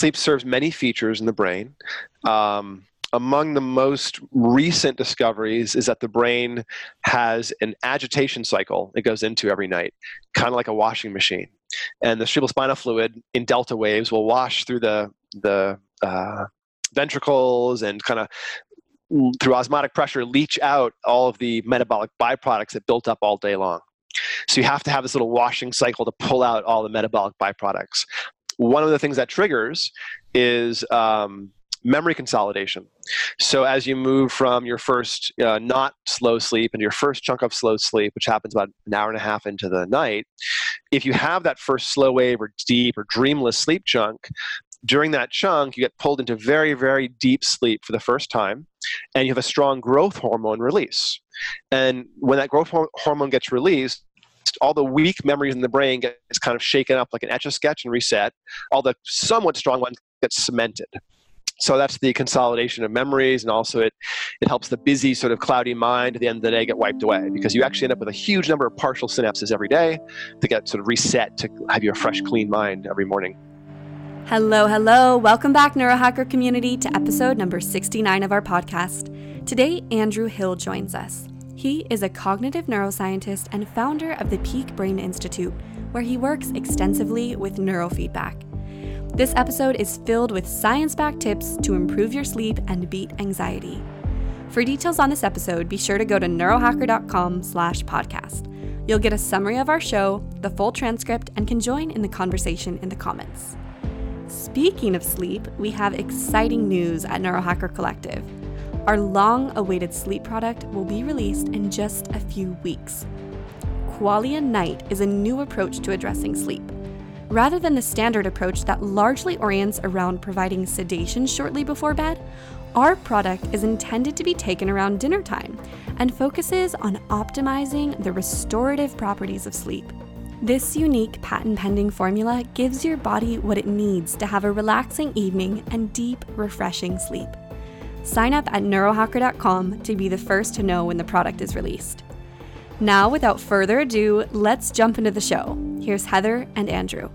sleep serves many features in the brain. Um, among the most recent discoveries is that the brain has an agitation cycle it goes into every night, kind of like a washing machine. And the cerebrospinal fluid in delta waves will wash through the, the uh, ventricles and kind of through osmotic pressure leach out all of the metabolic byproducts that built up all day long. So you have to have this little washing cycle to pull out all the metabolic byproducts. One of the things that triggers is um, memory consolidation. So as you move from your first uh, not slow sleep into your first chunk of slow sleep, which happens about an hour and a half into the night, if you have that first slow wave or deep or dreamless sleep chunk, during that chunk, you get pulled into very, very deep sleep for the first time, and you have a strong growth hormone release. And when that growth hormone gets released, all the weak memories in the brain gets kind of shaken up like an etch a sketch and reset. All the somewhat strong ones get cemented. So that's the consolidation of memories, and also it, it helps the busy, sort of cloudy mind at the end of the day get wiped away because you actually end up with a huge number of partial synapses every day to get sort of reset to have you a fresh, clean mind every morning. Hello, hello. Welcome back, Neurohacker community, to episode number 69 of our podcast. Today, Andrew Hill joins us. He is a cognitive neuroscientist and founder of the Peak Brain Institute, where he works extensively with neurofeedback. This episode is filled with science backed tips to improve your sleep and beat anxiety. For details on this episode, be sure to go to neurohacker.com slash podcast. You'll get a summary of our show, the full transcript, and can join in the conversation in the comments. Speaking of sleep, we have exciting news at Neurohacker Collective. Our long awaited sleep product will be released in just a few weeks. Qualia Night is a new approach to addressing sleep. Rather than the standard approach that largely orients around providing sedation shortly before bed, our product is intended to be taken around dinner time and focuses on optimizing the restorative properties of sleep. This unique patent pending formula gives your body what it needs to have a relaxing evening and deep, refreshing sleep. Sign up at neurohacker.com to be the first to know when the product is released. Now, without further ado, let's jump into the show. Here's Heather and Andrew.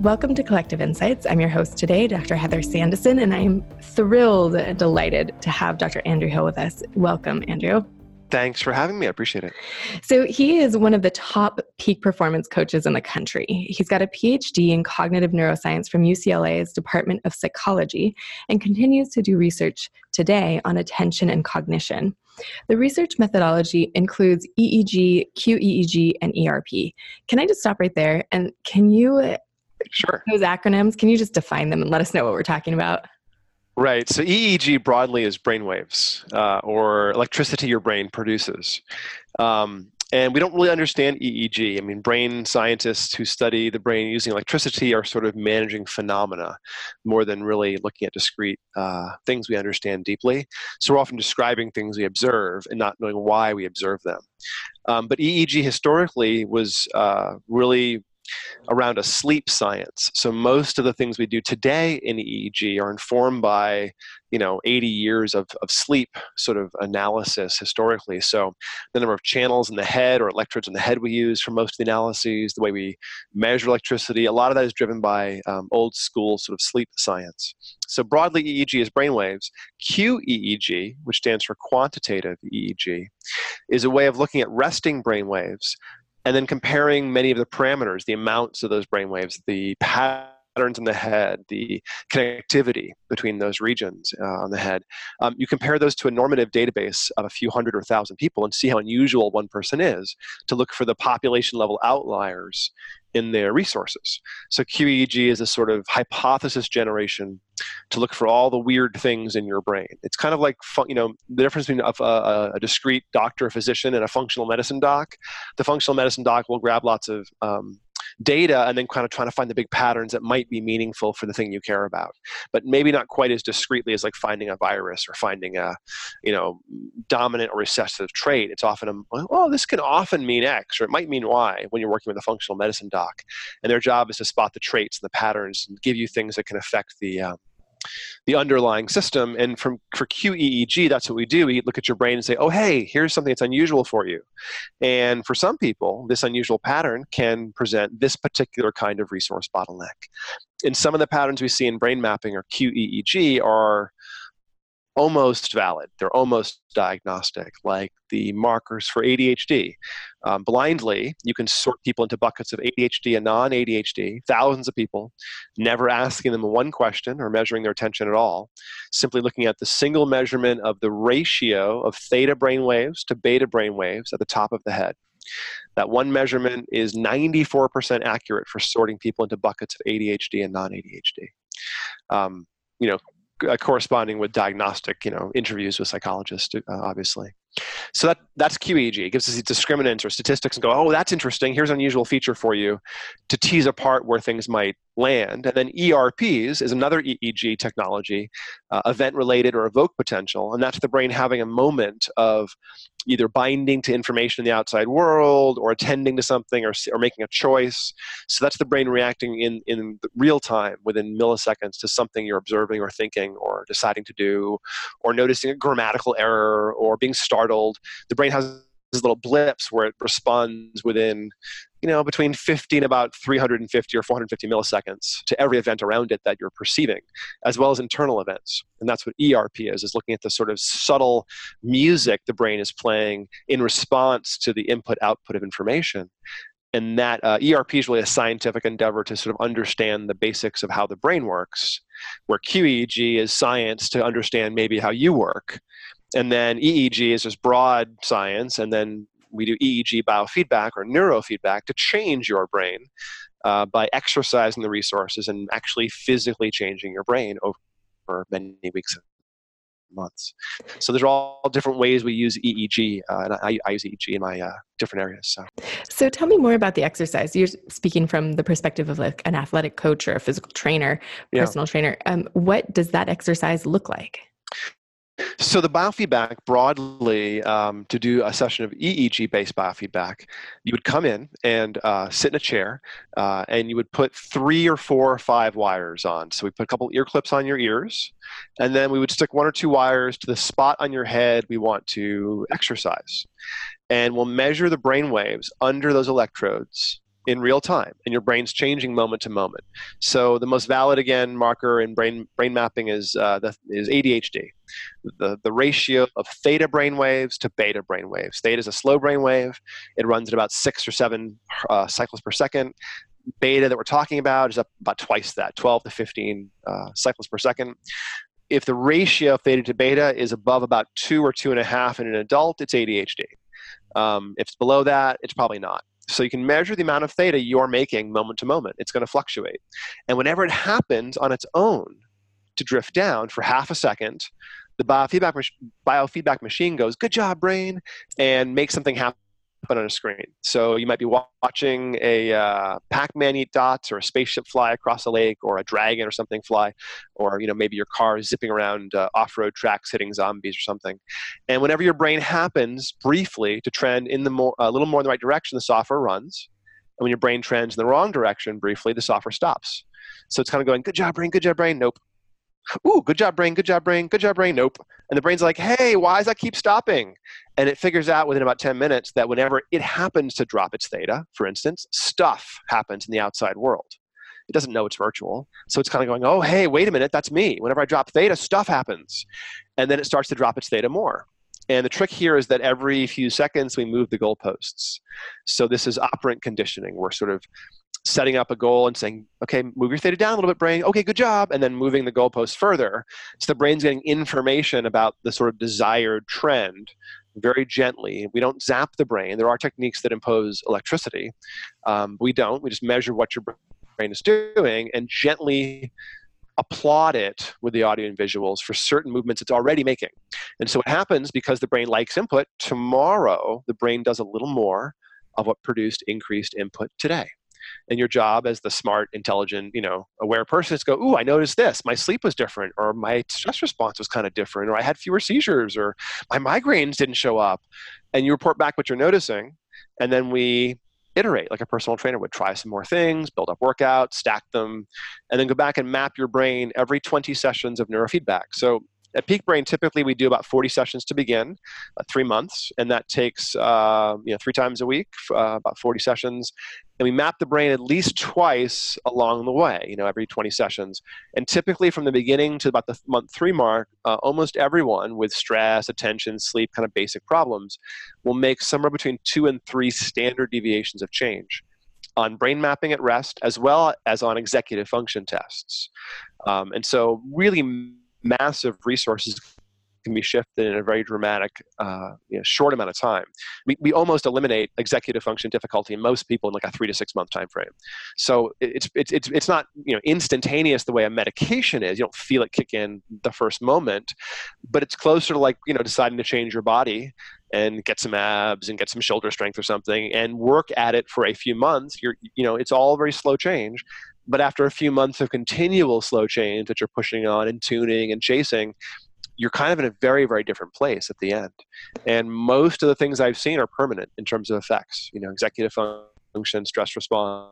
Welcome to Collective Insights. I'm your host today, Dr. Heather Sandison, and I'm thrilled and delighted to have Dr. Andrew Hill with us. Welcome, Andrew. Thanks for having me. I appreciate it. So, he is one of the top peak performance coaches in the country. He's got a PhD in cognitive neuroscience from UCLA's Department of Psychology and continues to do research today on attention and cognition. The research methodology includes EEG, QEEG, and ERP. Can I just stop right there? And can you, sure, those acronyms, can you just define them and let us know what we're talking about? Right. So EEG broadly is brain waves uh, or electricity your brain produces. Um, and we don't really understand EEG. I mean, brain scientists who study the brain using electricity are sort of managing phenomena more than really looking at discrete uh, things we understand deeply. So we're often describing things we observe and not knowing why we observe them. Um, but EEG historically was uh, really around a sleep science. So most of the things we do today in EEG are informed by, you know, 80 years of, of sleep sort of analysis historically. So the number of channels in the head or electrodes in the head we use for most of the analyses, the way we measure electricity, a lot of that is driven by um, old school sort of sleep science. So broadly, EEG is brainwaves. QEEG, which stands for quantitative EEG, is a way of looking at resting brainwaves and then comparing many of the parameters, the amounts of those brainwaves, the patterns in the head, the connectivity between those regions uh, on the head. Um, you compare those to a normative database of a few hundred or thousand people and see how unusual one person is to look for the population level outliers in their resources. So QEEG is a sort of hypothesis generation to look for all the weird things in your brain. It's kind of like you know the difference between a, a, a discrete doctor, physician, and a functional medicine doc. The functional medicine doc will grab lots of um, data and then kind of trying to find the big patterns that might be meaningful for the thing you care about. But maybe not quite as discreetly as like finding a virus or finding a you know dominant or recessive trait. It's often a oh this can often mean x or it might mean y when you're working with a functional medicine doc. And their job is to spot the traits and the patterns and give you things that can affect the um, the underlying system. And from for QEEG, that's what we do. We look at your brain and say, oh, hey, here's something that's unusual for you. And for some people, this unusual pattern can present this particular kind of resource bottleneck. And some of the patterns we see in brain mapping or QEEG are almost valid. They're almost diagnostic, like the markers for ADHD. Um, blindly, you can sort people into buckets of ADHD and non ADHD, thousands of people, never asking them one question or measuring their attention at all, simply looking at the single measurement of the ratio of theta brain waves to beta brain waves at the top of the head. That one measurement is 94% accurate for sorting people into buckets of ADHD and non ADHD. Um, you know, uh, corresponding with diagnostic, you know, interviews with psychologists, uh, obviously. So that that's QEEG. It gives us discriminants or statistics and go, oh, that's interesting. Here's an unusual feature for you to tease apart where things might land. And then ERPs is another EEG technology, uh, event related or evoke potential. And that's the brain having a moment of either binding to information in the outside world or attending to something or, or making a choice. So that's the brain reacting in, in real time within milliseconds to something you're observing or thinking or deciding to do or noticing a grammatical error or being startled. The brain has these little blips where it responds within you know between 50 and about 350 or 450 milliseconds to every event around it that you're perceiving as well as internal events. And that's what erp is is looking at the sort of subtle music the brain is playing in response to the input output of information. And that uh, erp is really a scientific endeavor to sort of understand the basics of how the brain works where qeeg is science to understand maybe how you work. And then EEG is just broad science, and then we do EEG biofeedback or neurofeedback to change your brain uh, by exercising the resources and actually physically changing your brain over many weeks and months. So there's all different ways we use EEG, uh, and I, I, use EEG in my uh, different areas. So. so tell me more about the exercise. You're speaking from the perspective of like an athletic coach or a physical trainer, personal yeah. trainer. Um, what does that exercise look like? So the biofeedback broadly, um, to do a session of EEG-based biofeedback, you would come in and uh, sit in a chair, uh, and you would put three or four or five wires on. So we put a couple ear clips on your ears, and then we would stick one or two wires to the spot on your head we want to exercise, and we'll measure the brain waves under those electrodes in real time and your brain's changing moment to moment. So the most valid again marker in brain brain mapping is uh, the, is adhd the, the ratio of theta brain waves to beta brain waves. Theta is a slow brain wave. It runs at about six or seven uh, cycles per second. Beta that we're talking about is up about twice that 12 to 15 uh, cycles per second. If the ratio of theta to beta is above about two or two and a half in an adult it's adhd um, if it's below that it's probably not so you can measure the amount of theta you're making moment to moment. It's going to fluctuate. And whenever it happens on its own to drift down for half a second, the biofeedback, biofeedback machine goes, Good job, brain, and makes something happen on a screen. So you might be watching a uh, Pac-Man eat dots, or a spaceship fly across a lake, or a dragon or something fly, or you know maybe your car is zipping around uh, off-road tracks hitting zombies or something. And whenever your brain happens briefly to trend in the more, a little more in the right direction, the software runs. And when your brain trends in the wrong direction briefly, the software stops. So it's kind of going, "Good job, brain. Good job, brain." Nope. Ooh, good job, brain. Good job, brain. Good job, brain. Nope. And the brain's like, hey, why does that keep stopping? And it figures out within about 10 minutes that whenever it happens to drop its theta, for instance, stuff happens in the outside world. It doesn't know it's virtual. So it's kind of going, oh, hey, wait a minute, that's me. Whenever I drop theta, stuff happens. And then it starts to drop its theta more. And the trick here is that every few seconds we move the goalposts. So this is operant conditioning. We're sort of setting up a goal and saying, okay, move your theta down a little bit, brain. Okay, good job. And then moving the goalpost further. So the brain's getting information about the sort of desired trend very gently. We don't zap the brain. There are techniques that impose electricity. Um, we don't. We just measure what your brain is doing and gently applaud it with the audio and visuals for certain movements it's already making. And so what happens because the brain likes input, tomorrow the brain does a little more of what produced increased input today and your job as the smart intelligent you know aware person is go ooh i noticed this. My sleep was different or my stress response was kind of different or i had fewer seizures or my migraines didn't show up. And you report back what you're noticing and then we iterate like a personal trainer would try some more things build up workouts stack them and then go back and map your brain every 20 sessions of neurofeedback. So at Peak Brain, typically we do about 40 sessions to begin, uh, three months, and that takes uh, you know three times a week, uh, about 40 sessions. And we map the brain at least twice along the way, you know, every 20 sessions. And typically from the beginning to about the month three mark, uh, almost everyone with stress, attention, sleep, kind of basic problems, will make somewhere between two and three standard deviations of change on brain mapping at rest as well as on executive function tests. Um, and so, really massive resources can be shifted in a very dramatic, uh, you know, short amount of time. We, we almost eliminate executive function difficulty in most people in like a three to six month time frame. So it's, it's, it's, it's not you know, instantaneous the way a medication is. You don't feel it kick in the first moment, but it's closer to like you know deciding to change your body and get some abs and get some shoulder strength or something and work at it for a few months. You're you know it's all very slow change but after a few months of continual slow change that you're pushing on and tuning and chasing, you're kind of in a very, very different place at the end. And most of the things I've seen are permanent in terms of effects, you know, executive function, stress response.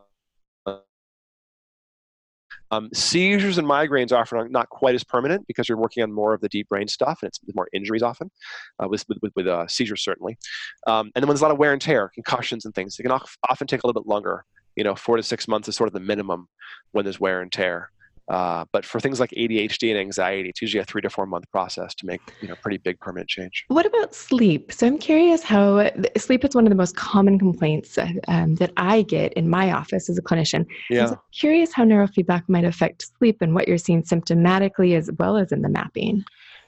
Um, seizures and migraines are often not quite as permanent because you're working on more of the deep brain stuff and it's more injuries often, uh, with, with, with uh, seizures certainly. Um, and then when there's a lot of wear and tear, concussions and things, it can often take a little bit longer you know, four to six months is sort of the minimum when there's wear and tear. Uh, but for things like ADHD and anxiety, it's usually a three to four month process to make you know pretty big permanent change. What about sleep? So I'm curious how sleep is one of the most common complaints um, that I get in my office as a clinician. Yeah. So curious how neurofeedback might affect sleep and what you're seeing symptomatically as well as in the mapping.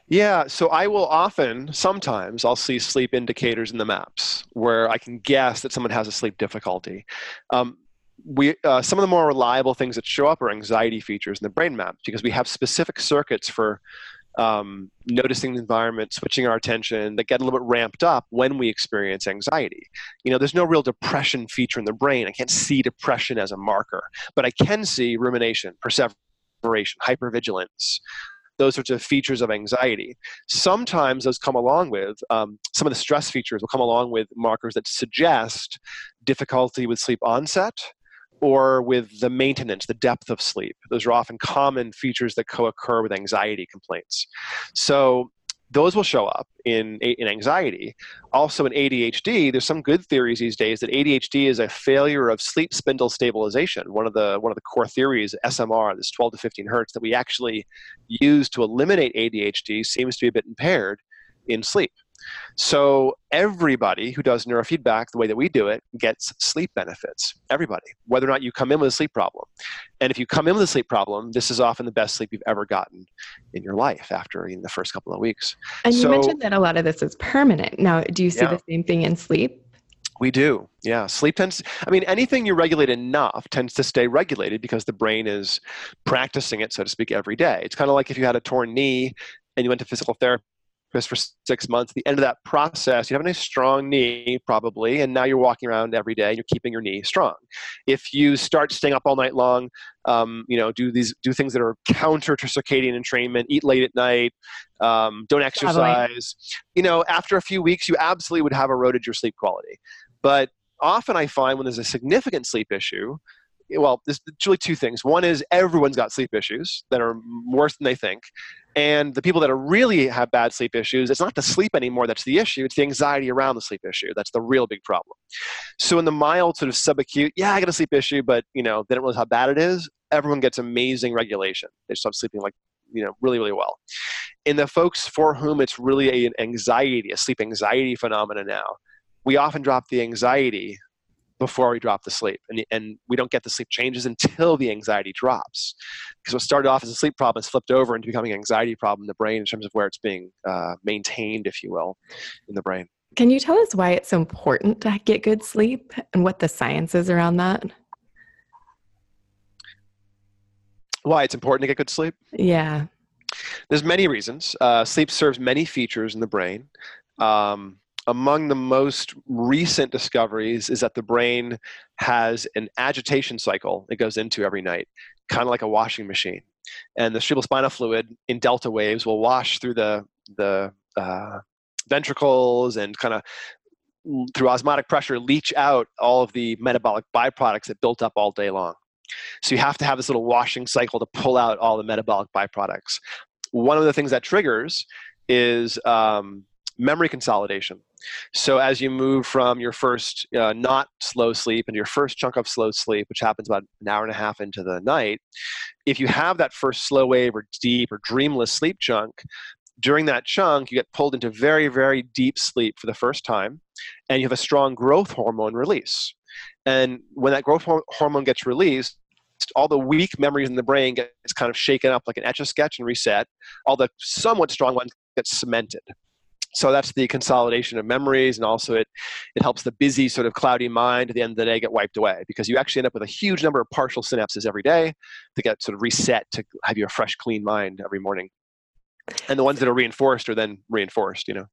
Yeah, so I will often, sometimes, I'll see sleep indicators in the maps where I can guess that someone has a sleep difficulty. Um, we uh, some of the more reliable things that show up are anxiety features in the brain maps because we have specific circuits for um, noticing the environment, switching our attention that get a little bit ramped up when we experience anxiety. You know, there's no real depression feature in the brain. I can't see depression as a marker, but I can see rumination, perseveration, hypervigilance, those sorts of features of anxiety. Sometimes those come along with um, some of the stress features will come along with markers that suggest difficulty with sleep onset or with the maintenance, the depth of sleep. Those are often common features that co occur with anxiety complaints. So those will show up in, in anxiety. Also in ADHD, there's some good theories these days that ADHD is a failure of sleep spindle stabilization. One of the one of the core theories, SMR, this 12 to 15 hertz that we actually use to eliminate ADHD seems to be a bit impaired in sleep. So everybody who does neurofeedback the way that we do it gets sleep benefits. Everybody, whether or not you come in with a sleep problem. And if you come in with a sleep problem, this is often the best sleep you've ever gotten in your life after in the first couple of weeks. And so, you mentioned that a lot of this is permanent. Now, do you see yeah. the same thing in sleep? We do, yeah. Sleep tends, I mean, anything you regulate enough tends to stay regulated because the brain is practicing it, so to speak, every day. It's kind of like if you had a torn knee and you went to physical therapy for six months. At the end of that process, you have a nice strong knee, probably, and now you're walking around every day and you're keeping your knee strong. If you start staying up all night long, um, you know, do these do things that are counter to circadian entrainment, eat late at night, um, don't exercise. You know, after a few weeks, you absolutely would have eroded your sleep quality. But often, I find when there's a significant sleep issue, well, there's really two things. One is everyone's got sleep issues that are worse than they think. And the people that are really have bad sleep issues, it's not the sleep anymore that's the issue, it's the anxiety around the sleep issue. That's the real big problem. So in the mild sort of subacute, yeah, I got a sleep issue, but you know, they don't realize how bad it is, everyone gets amazing regulation. They stop sleeping like you know really really well in the folks for whom it's really an anxiety a sleep anxiety phenomenon now we often drop the anxiety before we drop the sleep. And, and we don't get the sleep changes until the anxiety drops. Because what started off as a sleep problem has flipped over into becoming an anxiety problem in the brain in terms of where it's being uh, maintained, if you will, in the brain. Can you tell us why it's so important to get good sleep and what the science is around that? Why it's important to get good sleep? Yeah. There's many reasons. Uh, sleep serves many features in the brain. Um, among the most recent discoveries is that the brain has an agitation cycle it goes into every night, kind of like a washing machine. And the cerebrospinal fluid in delta waves will wash through the, the uh, ventricles and kind of through osmotic pressure, leach out all of the metabolic byproducts that built up all day long. So you have to have this little washing cycle to pull out all the metabolic byproducts. One of the things that triggers is um, memory consolidation. So as you move from your first uh, not slow sleep into your first chunk of slow sleep, which happens about an hour and a half into the night, if you have that first slow wave or deep or dreamless sleep chunk, during that chunk, you get pulled into very, very deep sleep for the first time, and you have a strong growth hormone release. And when that growth hormone gets released, all the weak memories in the brain gets kind of shaken up like an etch a sketch and reset. All the somewhat strong ones get cemented. So that's the consolidation of memories, and also it it helps the busy sort of cloudy mind at the end of the day get wiped away because you actually end up with a huge number of partial synapses every day to get sort of reset to have you a fresh, clean mind every morning. And the ones that are reinforced are then reinforced, you know.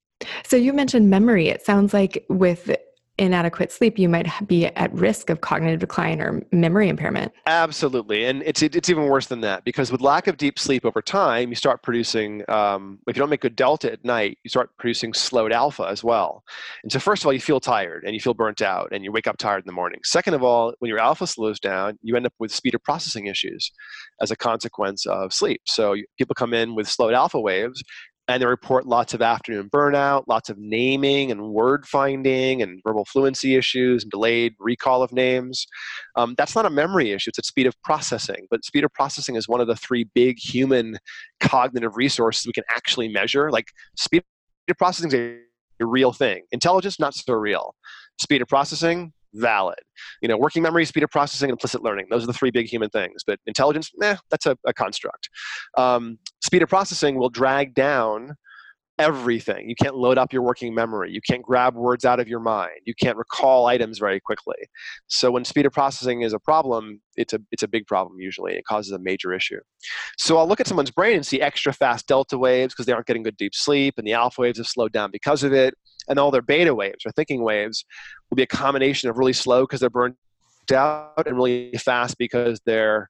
So you mentioned memory. It sounds like with inadequate sleep, you might be at risk of cognitive decline or memory impairment. Absolutely, and it's it's even worse than that because with lack of deep sleep over time, you start producing. Um, if you don't make good delta at night, you start producing slowed alpha as well. And so, first of all, you feel tired and you feel burnt out, and you wake up tired in the morning. Second of all, when your alpha slows down, you end up with speed of processing issues as a consequence of sleep. So people come in with slowed alpha waves, and they report lots of afternoon burnout, lots of naming and word finding and verbal fluency issues and delayed recall of names. Um, that's not a memory issue, it's a speed of processing. But speed of processing is one of the three big human cognitive resources we can actually measure. Like speed of processing is a real thing, intelligence, not so real. Speed of processing, valid. You know, working memory, speed of processing, implicit learning. Those are the three big human things. But intelligence, eh, that's a, a construct. Um, speed of processing will drag down everything. You can't load up your working memory. You can't grab words out of your mind. You can't recall items very quickly. So when speed of processing is a problem, it's a it's a big problem usually. It causes a major issue. So I'll look at someone's brain and see extra fast delta waves because they aren't getting good deep sleep and the alpha waves have slowed down because of it. And all their beta waves or thinking waves will be a combination of really slow because they're burned out and really fast because they're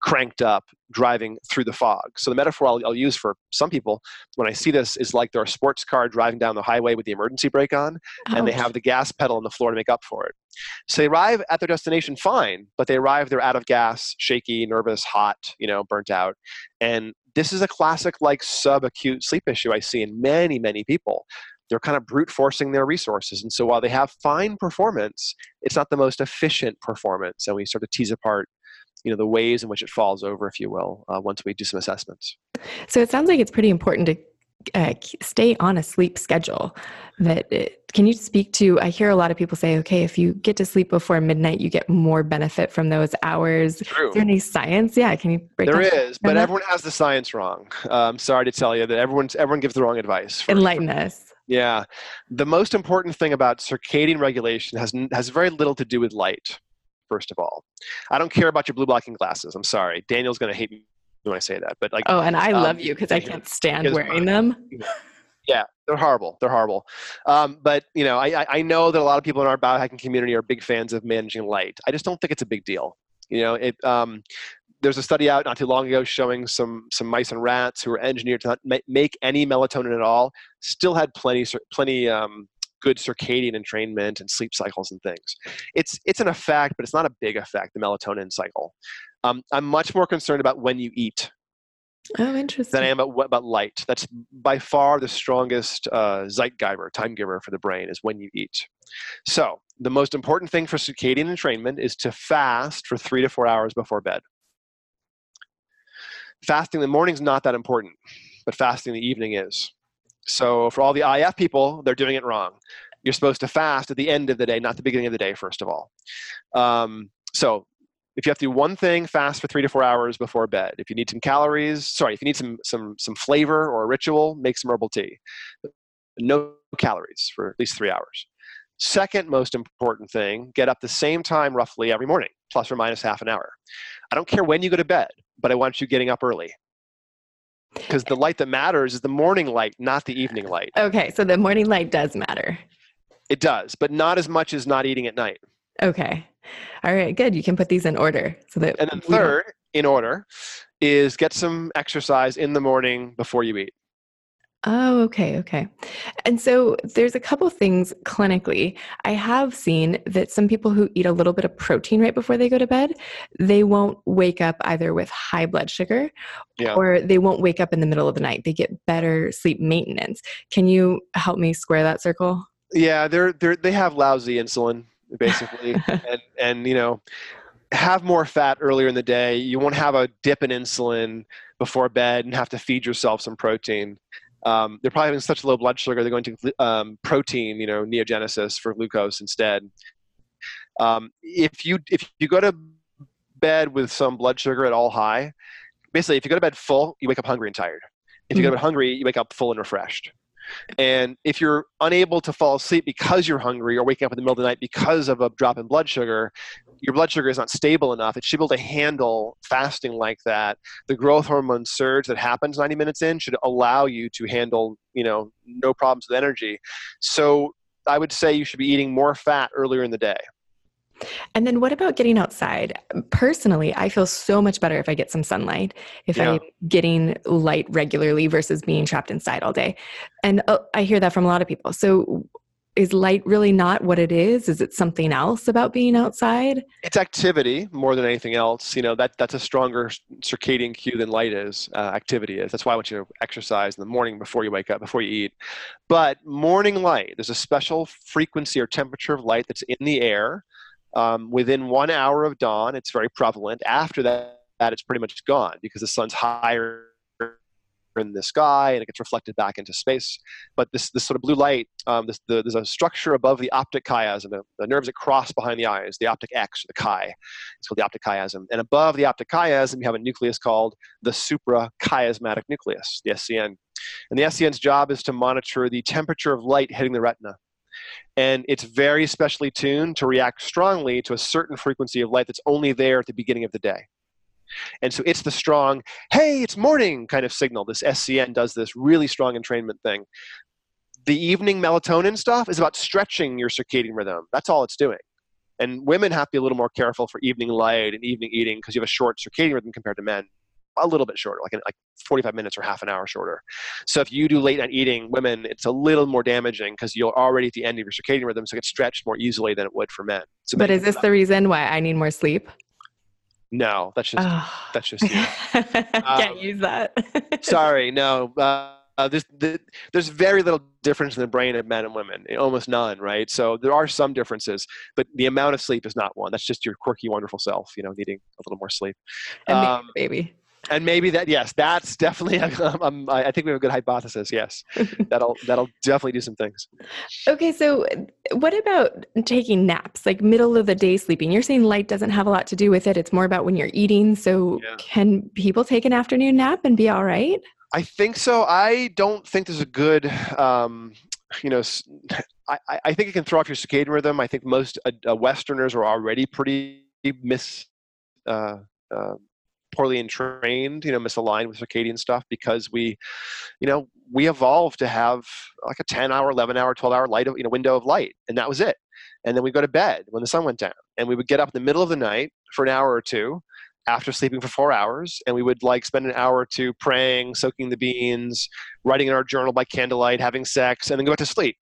cranked up driving through the fog. So the metaphor I'll, I'll, use for some people when I see this is like they're a sports car driving down the highway with the emergency brake on, Ouch. and they have the gas pedal on the floor to make up for it. So they arrive at their destination fine, but they arrive they're out of gas, shaky, nervous, hot, you know, burnt out, and this is a classic like subacute sleep issue I see in many many people. They're kind of brute forcing their resources. And so while they have fine performance, it's not the most efficient performance. And we sort of tease apart you know the ways in which it falls over if you will uh, once we do some assessments so it sounds like it's pretty important to uh, stay on a sleep schedule that it, can you speak to i hear a lot of people say okay if you get to sleep before midnight you get more benefit from those hours True. is there any science yeah can you break there is but that? everyone has the science wrong i'm um, sorry to tell you that everyone's everyone gives the wrong advice enlighten us yeah the most important thing about circadian regulation has has very little to do with light first of all. I don't care about your blue blocking glasses. I'm sorry. Daniel's going to hate me when I say that. But like, oh, and I um, love you because I can't stand wearing them. Yeah, they're horrible. They're horrible. Um, but you know, I, I know that a lot of people in our biohacking community are big fans of managing light. I just don't think it's a big deal. You know, it. Um, there's a study out not too long ago showing some some mice and rats who were engineered to not make any melatonin at all, still had plenty plenty um, good circadian entrainment and sleep cycles and things. It's it's an effect, but it's not a big effect. The melatonin cycle. Um, I'm much more concerned about when you eat. Oh, interesting. Than I am about, about light. That's by far the strongest uh, zeitgeber, time giver for the brain is when you eat. So the most important thing for circadian entrainment is to fast for three to four hours before bed. Fasting in the morning is not that important, but fasting in the evening is. So for all the IF people, they're doing it wrong. You're supposed to fast at the end of the day, not the beginning of the day, first of all. Um, so if you have to do one thing, fast for three to four hours before bed. If you need some calories, sorry, if you need some some some flavor or a ritual, make some herbal tea. No calories for at least three hours. Second most important thing, get up the same time roughly every morning, plus or minus half an hour. I don't care when you go to bed, but I want you getting up early because the light that matters is the morning light, not the evening light. Okay, so the morning light does matter. It does, but not as much as not eating at night. Okay. All right, good. You can put these in order so that And then third, in order, is get some exercise in the morning before you eat. Oh, okay, okay. And so there's a couple things clinically. I have seen that some people who eat a little bit of protein right before they go to bed, they won't wake up either with high blood sugar Yeah. or they won't wake up in the middle of the night. They get better sleep maintenance. Can you help me square that circle? Yeah, they're they're they have lousy insulin basically, and and you know have more fat earlier in the day. You won't have a dip in insulin before bed and have to feed yourself some protein. Um, they're probably having such low blood sugar they're going to um, protein, you know, neogenesis for glucose instead. Um, if you if you go to bed with some blood sugar at all high, basically if you go to bed full, you wake up hungry and tired. If you go to bed hungry, you wake up full and refreshed. And if you're unable to fall asleep because you're hungry or waking up in the middle of the night because of a drop in blood sugar, your blood sugar is not stable enough. It should be able to handle fasting like that. The growth hormone surge that happens 90 minutes in should allow you to handle, you know, no problems with energy. So I would say you should be eating more fat earlier in the day. And then what about getting outside? Personally, I feel so much better if I get some sunlight, if Yeah. I'm getting light regularly versus being trapped inside all day. And uh, I hear that from a lot of people. So is light really not what it is? Is it something else about being outside? It's activity more than anything else. You know that that's a stronger circadian cue than light is. Uh, activity is. That's why I want you to exercise in the morning before you wake up, before you eat. But morning light, there's a special frequency or temperature of light that's in the air. Um, within one hour of dawn, it's very prevalent. After that, that it's pretty much gone because the sun's higher in the sky and it gets reflected back into space. But this, this sort of blue light, um, this, the, there's a structure above the optic chiasm, the, the nerves that cross behind the eyes, the optic X, the chi. It's called the optic chiasm. And above the optic chiasm, you have a nucleus called the suprachiasmatic nucleus, the SCN. And the SCN's job is to monitor the temperature of light hitting the retina. And it's very specially tuned to react strongly to a certain frequency of light that's only there at the beginning of the day. And so it's the strong, hey, it's morning kind of signal. This SCN does this really strong entrainment thing. The evening melatonin stuff is about stretching your circadian rhythm. That's all it's doing. And women have to be a little more careful for evening light and evening eating because you have a short circadian rhythm compared to men. A little bit shorter, like, like 45 minutes or half an hour shorter. So if you do late night eating, women, it's a little more damaging because you're already at the end of your circadian rhythm, so it gets stretched more easily than it would for men. So But is this the reason why I need more sleep? no, that's just Oh. that's just you. Can't Um, use that. Sorry, no. Uh, uh, there's the, there's very little difference in the brain of men and women, almost none, right? So there are some differences, but the amount of sleep is not one. That's just your quirky, wonderful self, you know, needing a little more sleep. And Um, baby. And maybe that, yes, that's definitely. Um, I I think we have a good hypothesis. Yes, that'll that'll definitely do some things. Okay, so what about taking naps, like middle of the day sleeping? You're saying light doesn't have a lot to do with it. It's more about when you're eating. So Yeah. can people take an afternoon nap and be all right? I think so. I don't think there's a good, um, you know, I think it can throw off your circadian rhythm. I think most uh, uh, Westerners are already pretty mis, uh, uh, poorly entrained, you know, misaligned with circadian stuff because we, you know, we evolved to have like a 10 hour, 11 hour, 12 hour light, of, you know, window of light, and that was it. And then we go to bed when the sun went down, and we would get up in the middle of the night for an hour or two after sleeping for four hours and we would like spend an hour or two praying soaking the beans writing in our journal by candlelight having sex and then go back to sleep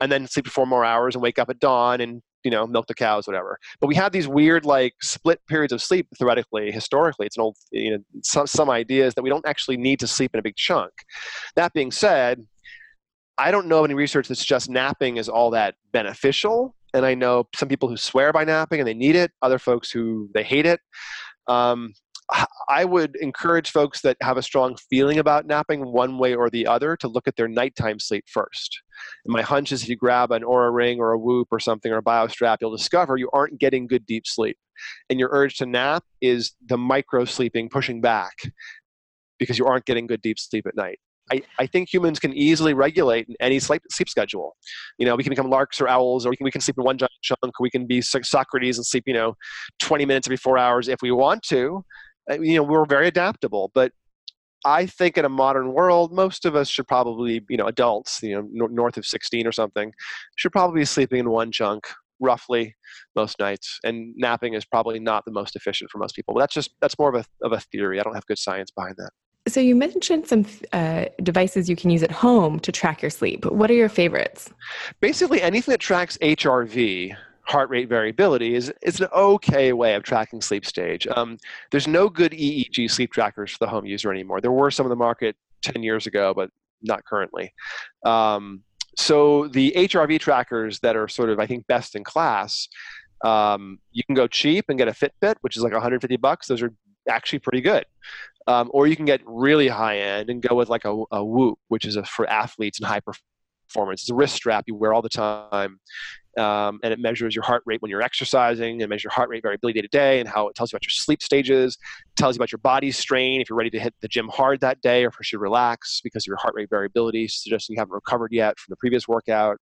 and then sleep for four more hours and wake up at dawn and you know milk the cows whatever. But we had these weird like split periods of sleep theoretically historically. It's an old you know some, some ideas that we don't actually need to sleep in a big chunk. That being said i don't know of any research that suggests napping is all that beneficial. And i know some people who swear by napping and they need it other folks who they hate it. Um, I would encourage folks that have a strong feeling about napping one way or the other to look at their nighttime sleep first. And my hunch is if you grab an Oura ring or a Whoop or something or a BioStrap, you'll discover you aren't getting good deep sleep. And your urge to nap is the micro sleeping pushing back because you aren't getting good deep sleep at night. I, I think humans can easily regulate any sleep, sleep schedule. You know, we can become larks or owls, or we can, we can sleep in one giant chunk, we can be Socrates and sleep, you know, 20 minutes every four hours if we want to. Uh, You know, we're very adaptable, but I think in a modern world, most of us should probably, you know, adults, you know, nor- north of 16 or something, should probably be sleeping in one chunk roughly most nights and napping is probably not the most efficient for most people but that's just that's more of a, of a theory i don't have good science behind that So you mentioned some uh, devices you can use at home to track your sleep. What are your favorites? Basically, anything that tracks HRV, heart rate variability, is, is an okay way of tracking sleep stage. Um, there's no good EEG sleep trackers for the home user anymore. There were some in the market 10 years ago, but not currently. Um, so the HRV trackers that are sort of, I think, best in class, um, you can go cheap and get a Fitbit, which is like 150 bucks. Those are actually pretty good. Um, or you can get really high end and go with like a, a Whoop, which is a, for athletes and high performance. It's a wrist strap you wear all the time, um, and it measures your heart rate when you're exercising and measures your heart rate variability day to day and how it tells you about your sleep stages, tells you about your body strain if you're ready to hit the gym hard that day or if you should relax because of your heart rate variability, suggesting you haven't recovered yet from the previous workout.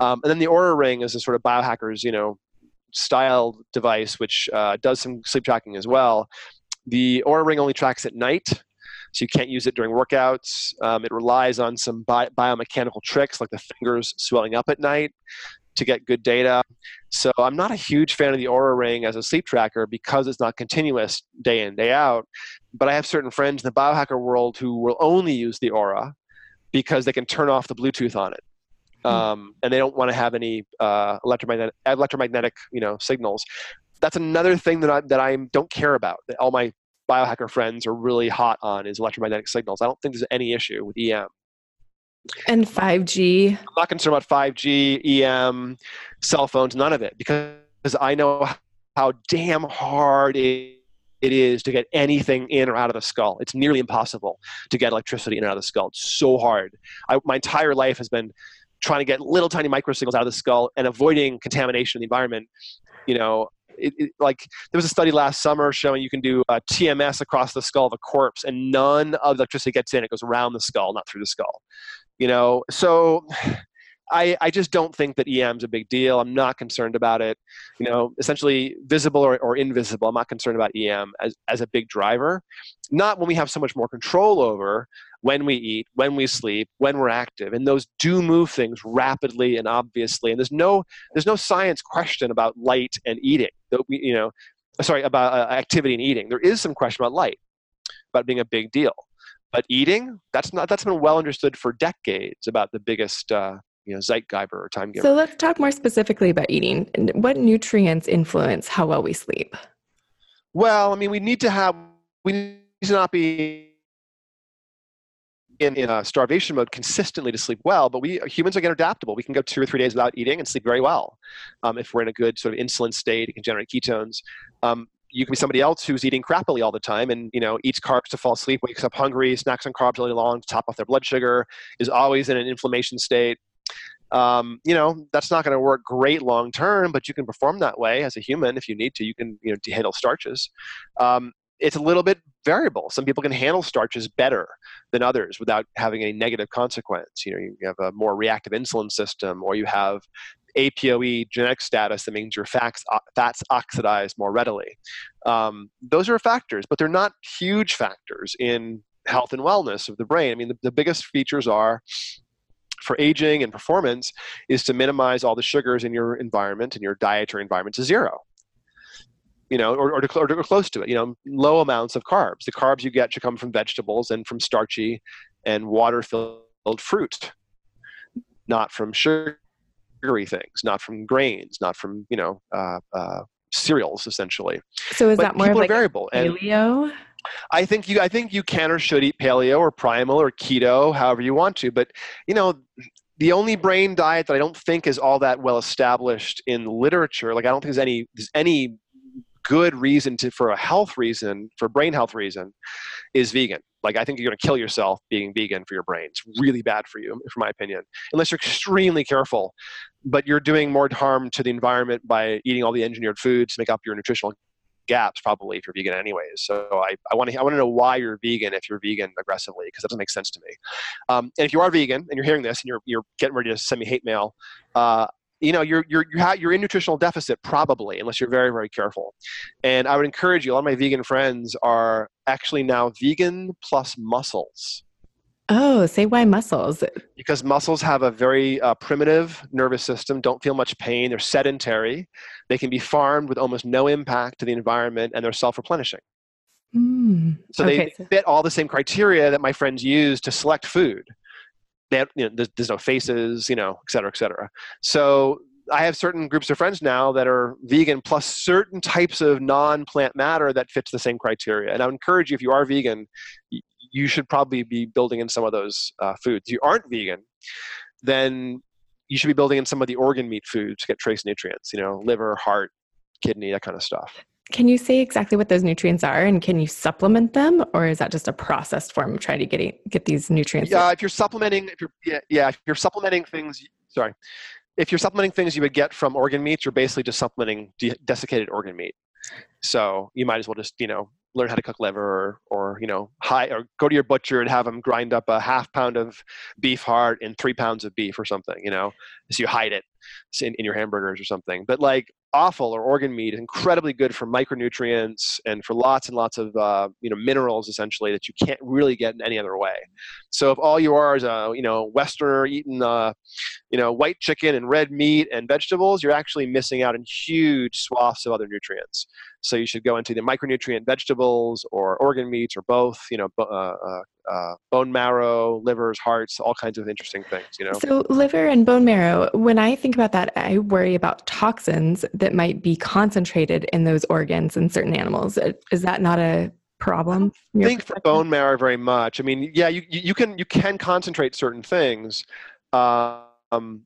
Um, and then the Oura Ring is a sort of biohackers, you know, style device which uh, does some sleep tracking as well. The Oura Ring only tracks at night, so you can't use it during workouts. Um, it relies on some bi- biomechanical tricks like the fingers swelling up at night to get good data. So I'm not a huge fan of the Oura Ring as a sleep tracker because it's not continuous day in, day out. But I have certain friends in the biohacker world who will only use the Oura because they can turn off the Bluetooth on it. Hmm. Um, and they don't want to have any uh, electromagnetic, electromagnetic, you know, signals. That's another thing that I that I don't care about. That all my biohacker friends are really hot on is electromagnetic signals. I don't think there's any issue with EM. And 5G. I'm not concerned about 5G, EM, cell phones, none of it, because I know how damn hard it, it is to get anything in or out of the skull. It's nearly impossible to get electricity in and out of the skull. It's so hard. I, my entire life has been trying to get little tiny microsignals out of the skull and avoiding contamination in the environment. You know, it, it, like there was a study last summer showing you can do uh, a TMS across the skull of a corpse and none of the electricity gets in. It goes around the skull, not through the skull you know so I, I just don't think that EM is a big deal. I'm not concerned about it. You know, essentially visible or, or invisible. I'm not concerned about EM as, as a big driver. Not when we have so much more control over when we eat, when we sleep, when we're active, and those do move things rapidly and obviously. And there's no there's no science question about light and eating. You know, sorry about uh, activity and eating. There is some question about light, about being a big deal. But eating, that's not that's been well understood for decades about the biggest uh, you know zeitgeber or time giver. So let's talk more specifically about eating. What nutrients influence how well we sleep? Well, I mean, we need to have we need to not be in, in a starvation mode consistently to sleep well, but we humans are getting adaptable. We can go two or three days without eating and sleep very well. Um, if we're in a good sort of insulin state, it can generate ketones. Um, you can be somebody else who's eating crappily all the time and you know eats carbs to fall asleep wakes up hungry snacks on carbs all day long to top off their blood sugar is always in an inflammation state. Um, you know that's not going to work great long term but you can perform that way as a human if you need to. You can you know handle starches. Um, it's a little bit variable. Some people can handle starches better than others without having a negative consequence. You know you have a more reactive insulin system or you have APOE genetic status that means your fats, fats oxidize more readily. Um, those are factors, but they're not huge factors in health and wellness of the brain. I mean, the, the biggest features are for aging and performance is to minimize all the sugars in your environment and your dietary environment to zero you know, or, or, to, or, to, close to it, you know, low amounts of carbs. The carbs you get should come from vegetables and from starchy and water filled fruit, not from sugar sugary things, not from grains, not from you know uh, uh, cereals, essentially. So is but that more of like variable paleo? And I think you I think you can or should eat paleo or primal or keto, however you want to. But you know, the only brain diet that I don't think is all that well established in literature, like I don't think there's any there's any good reason to for a health reason, for brain health reason, is vegan. Like I think you're going to kill yourself being vegan for your brain. It's really bad for you, for my opinion, unless you're extremely careful. But you're doing more harm to the environment by eating all the engineered foods to make up your nutritional gaps probably if you're vegan anyways so i, I want to i want to know why you're vegan if you're vegan aggressively because that doesn't make sense to me um, and if you are vegan and you're hearing this and you're, you're getting ready to send me hate mail uh, you know you're you're you're in nutritional deficit probably unless you're very very careful. And i would encourage you a lot of my vegan friends are actually now vegan plus mussels oh say why mussels because mussels have a very uh, primitive nervous system don't feel much pain they're sedentary they can be farmed with almost no impact to the environment and they're self-replenishing. Mm, So okay, they fit all the same criteria that my friends use to select food. They have, you know, there's, there's no faces, you know, et cetera, et cetera. So I have certain groups of friends now that are vegan plus certain types of non-plant matter that fits the same criteria. And I would encourage you, if you are vegan, you should probably be building in some of those uh, foods. If you aren't vegan, then you should be building in some of the organ meat foods to get trace nutrients, you know, liver, heart, kidney, that kind of stuff. Can you say exactly what those nutrients are, and can you supplement them, or is that just a processed form of trying to get get these nutrients? Yeah, if you're supplementing, if you're yeah, yeah, if you're supplementing things, sorry, if you're supplementing things you would get from organ meats, you're basically just supplementing de- desiccated organ meat. So you might as well just you know learn how to cook liver, or, or you know, high or go to your butcher and have them grind up a half pound of beef heart and three pounds of beef or something. You know, so you hide it in, in your hamburgers or something. But like offal or organ meat is incredibly good for micronutrients and for lots and lots of uh, you know minerals essentially that you can't really get in any other way. So if all you are is a you know Westerner eating uh, you know white chicken and red meat and vegetables, you're actually missing out on huge swaths of other nutrients. So you should go into the micronutrient vegetables or organ meats or both. You know, uh, uh, bone marrow, livers, hearts, all kinds of interesting things. You know. So liver and bone marrow. When I think about that, I worry about toxins that might be concentrated in those organs in certain animals. Uh, Is that not a problem? I think for bone marrow very much. I mean, yeah, you you can you can concentrate certain things. Um,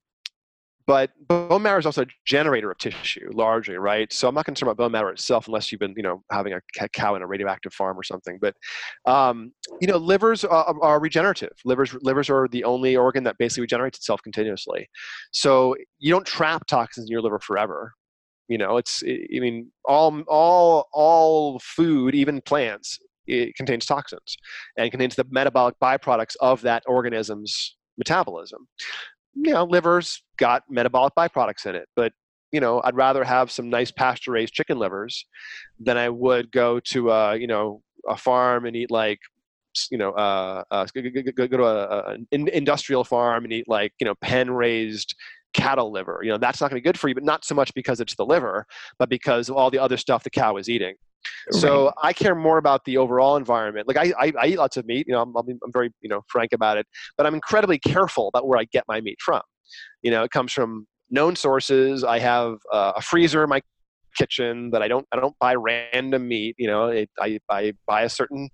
but bone marrow is also a generator of tissue largely right? So i'm not concerned about bone marrow itself unless you've been you know having a cow in a radioactive farm or something. But um, you know livers are, are, regenerative. Livers livers are the only organ that basically regenerates itself continuously. So you don't trap toxins in your liver forever. You know it's i mean all all all food even plants it contains toxins and contains the metabolic byproducts of that organism's metabolism you know, liver's got metabolic byproducts in it, but you know, I'd rather have some nice pasture raised chicken livers than I would go to a, you know, a farm and eat like, you know, uh, uh, go, go, to an industrial farm and eat like, you know, pen raised cattle liver. You know, that's not going to be good for you, but not so much because it's the liver, but because of all the other stuff the cow is eating. So. I care more about the overall environment. Like I, I, I eat lots of meat. You know, I'm, I'm very you know frank about it, but I'm incredibly careful about where I get my meat from. You know, it comes from known sources. I have uh, a freezer in my kitchen that I don't I don't buy random meat. You know, it, I I buy a certain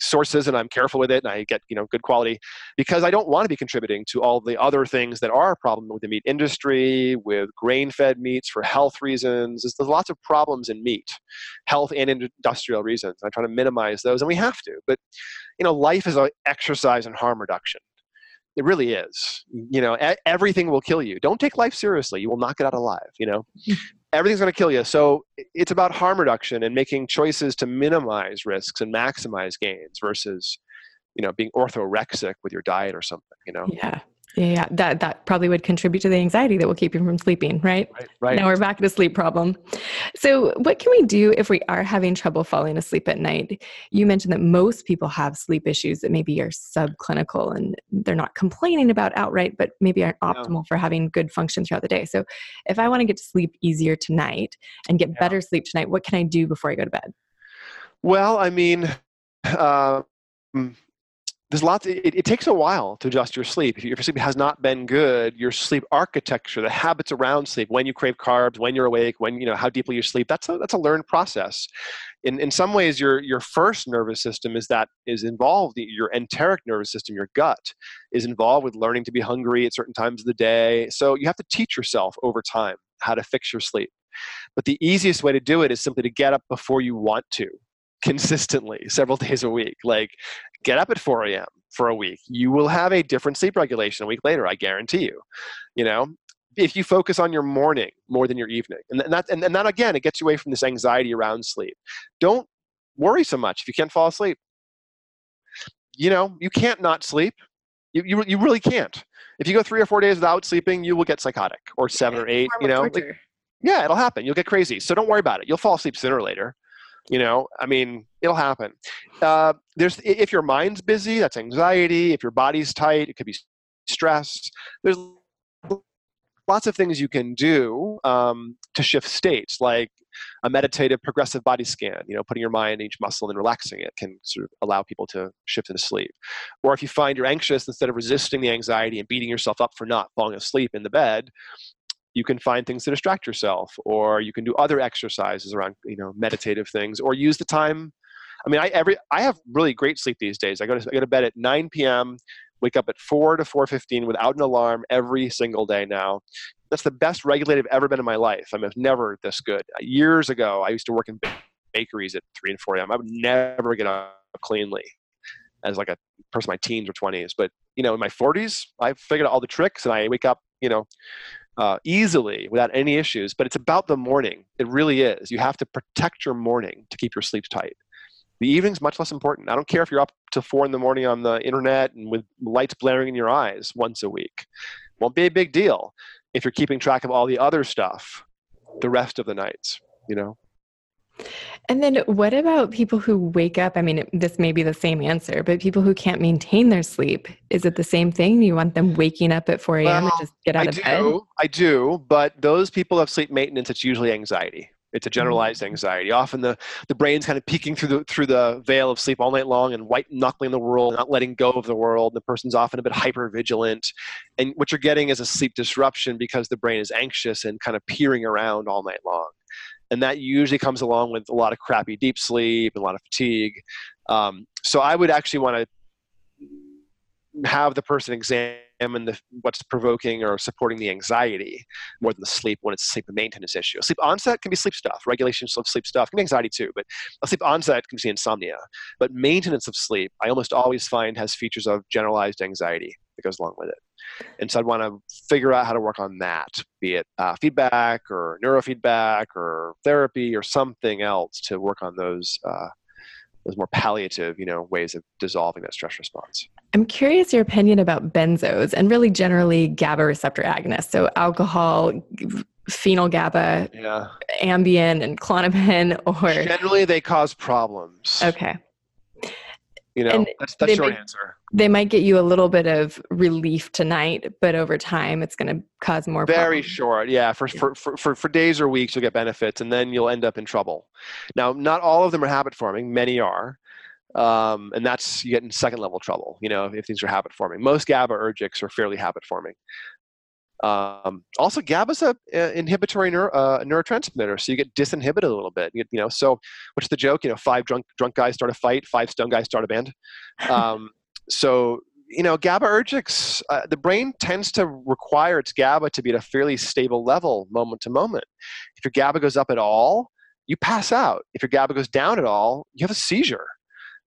sources and I'm careful with it and I get you know good quality because I don't want to be contributing to all the other things that are a problem with the meat industry, with grain-fed meats for health reasons. There's, there's lots of problems in meat, health and industrial reasons. I try to minimize those, and we have to. But you know, life is an exercise in harm reduction. It really is. You know, everything will kill you. Don't take life seriously. You will not get out alive. You know, hmm. Everything's going to kill you. So it's about harm reduction and making choices to minimize risks and maximize gains versus, you know, being orthorexic with your diet or something. You know. Yeah. Yeah, yeah, that that probably would contribute to the anxiety that will keep you from sleeping, right? Right. right. Now we're back to the sleep problem. So, what can we do if we are having trouble falling asleep at night? You mentioned that most people have sleep issues that maybe are subclinical and they're not complaining about outright, but maybe aren't optimal yeah. for having good function throughout the day. So, if I want to get to sleep easier tonight and get yeah. better sleep tonight, what can I do before I go to bed? Well, I mean, uh, there's lots it, it, takes a while to adjust your sleep. If your sleep has not been good your sleep architecture the habits around sleep when you crave carbs when you're awake when you know how deeply you sleep that's a that's a learned process. In in some ways your your first nervous system is that is involved your enteric nervous system your gut is involved with learning to be hungry at certain times of the day. So you have to teach yourself over time how to fix your sleep. But the easiest way to do it is simply to get up before you want to consistently several days a week. Like, get up at 4 a.m. for a week. You will have a different sleep regulation a week later, I guarantee you. You know, if you focus on your morning more than your evening. And that, and, and that again, it gets you away from this anxiety around sleep. Don't worry so much if you can't fall asleep. You know, you can't not sleep. You, you, you really can't. If you go three or four days without sleeping, you will get psychotic or seven or eight, you know. Like, yeah, it'll happen. You'll get crazy. So don't worry about it. You'll fall asleep sooner or later. You know, I mean, it'll happen. Uh, there's if your mind's busy, that's anxiety. If your body's tight, it could be stress. There's lots of things you can do um, to shift states, like a meditative progressive body scan, you know, putting your mind in each muscle and relaxing it can sort of allow people to shift into sleep. Or if you find you're anxious, instead of resisting the anxiety and beating yourself up for not falling asleep in the bed, you can find things to distract yourself, or you can do other exercises around, you know, meditative things, or use the time. I mean, I every I have really great sleep these days. I go to I go to bed at 9 p.m wake up at 4 to 4.15 without an alarm every single day now that's the best regulated I've ever been in my life. I mean, never this good. Years ago, I used to work in bakeries at 3 and 4 a.m. I would never get up cleanly as like a person in my teens or 20s. But, you know, in my 40s, I figured out all the tricks and I wake up, you know, uh, easily without any issues. But it's about the morning. It really is. You have to protect your morning to keep your sleep tight. The evening's much less important. I don't care if you're up to four in the morning on the internet and with lights blaring in your eyes once a week. Won't be a big deal if you're keeping track of all the other stuff the rest of the nights, you know? And then what about people who wake up? I mean, this may be the same answer, but people who can't maintain their sleep, is it the same thing? You want them waking up at 4 a.m. Well, and just get out I of do, bed? I do, but those people have sleep maintenance, it's usually anxiety. It's a generalized Mm-hmm. anxiety. Often the, the brain's kind of peeking through the through the veil of sleep all night long and white knuckling the world, not letting go of the world. The person's often a bit hyper vigilant. And what you're getting is a sleep disruption because the brain is anxious and kind of peering around all night long. And that usually comes along with a lot of crappy deep sleep and a lot of fatigue. Um, so I would actually want to have the person examine the, what's provoking or supporting the anxiety more than the sleep when it's a sleep maintenance issue. Sleep onset can be sleep stuff, regulation of sleep stuff can be anxiety too, but a sleep onset can be insomnia. But maintenance of sleep, I almost always find has features of generalized anxiety that goes along with it. And so I'd want to figure out how to work on that, be it uh, feedback or neurofeedback or therapy or something else to work on those uh, those more palliative, you know, ways of dissolving that stress response. I'm curious your opinion about benzos and really generally GABA receptor agonists. So alcohol, phenyl GABA, Yeah. Ambien, and Klonopin, or Generally, they cause problems. okay, You know, And that's that's they short answer. they might get you a little bit of relief tonight, but over time it's going to cause more. Very problems. short. Yeah. For, for, for, for, for days or weeks, you'll get benefits, and then you'll end up in trouble. Now, not all of them are habit forming. Many are. Um, and that's you get in second level trouble, you know, if things are habit forming. Most GABAergics are fairly habit forming. Um, also, GABA is a uh, inhibitory neuro, uh, neurotransmitter, so you get disinhibited a little bit. You, you know, so what's the joke? You know, five drunk drunk guys start a fight, five stone guys start a band. Um, so you know, GABAergics, uh, the brain tends to require its GABA to be at a fairly stable level moment to moment. If your GABA goes up at all, you pass out. If your GABA goes down at all, you have a seizure.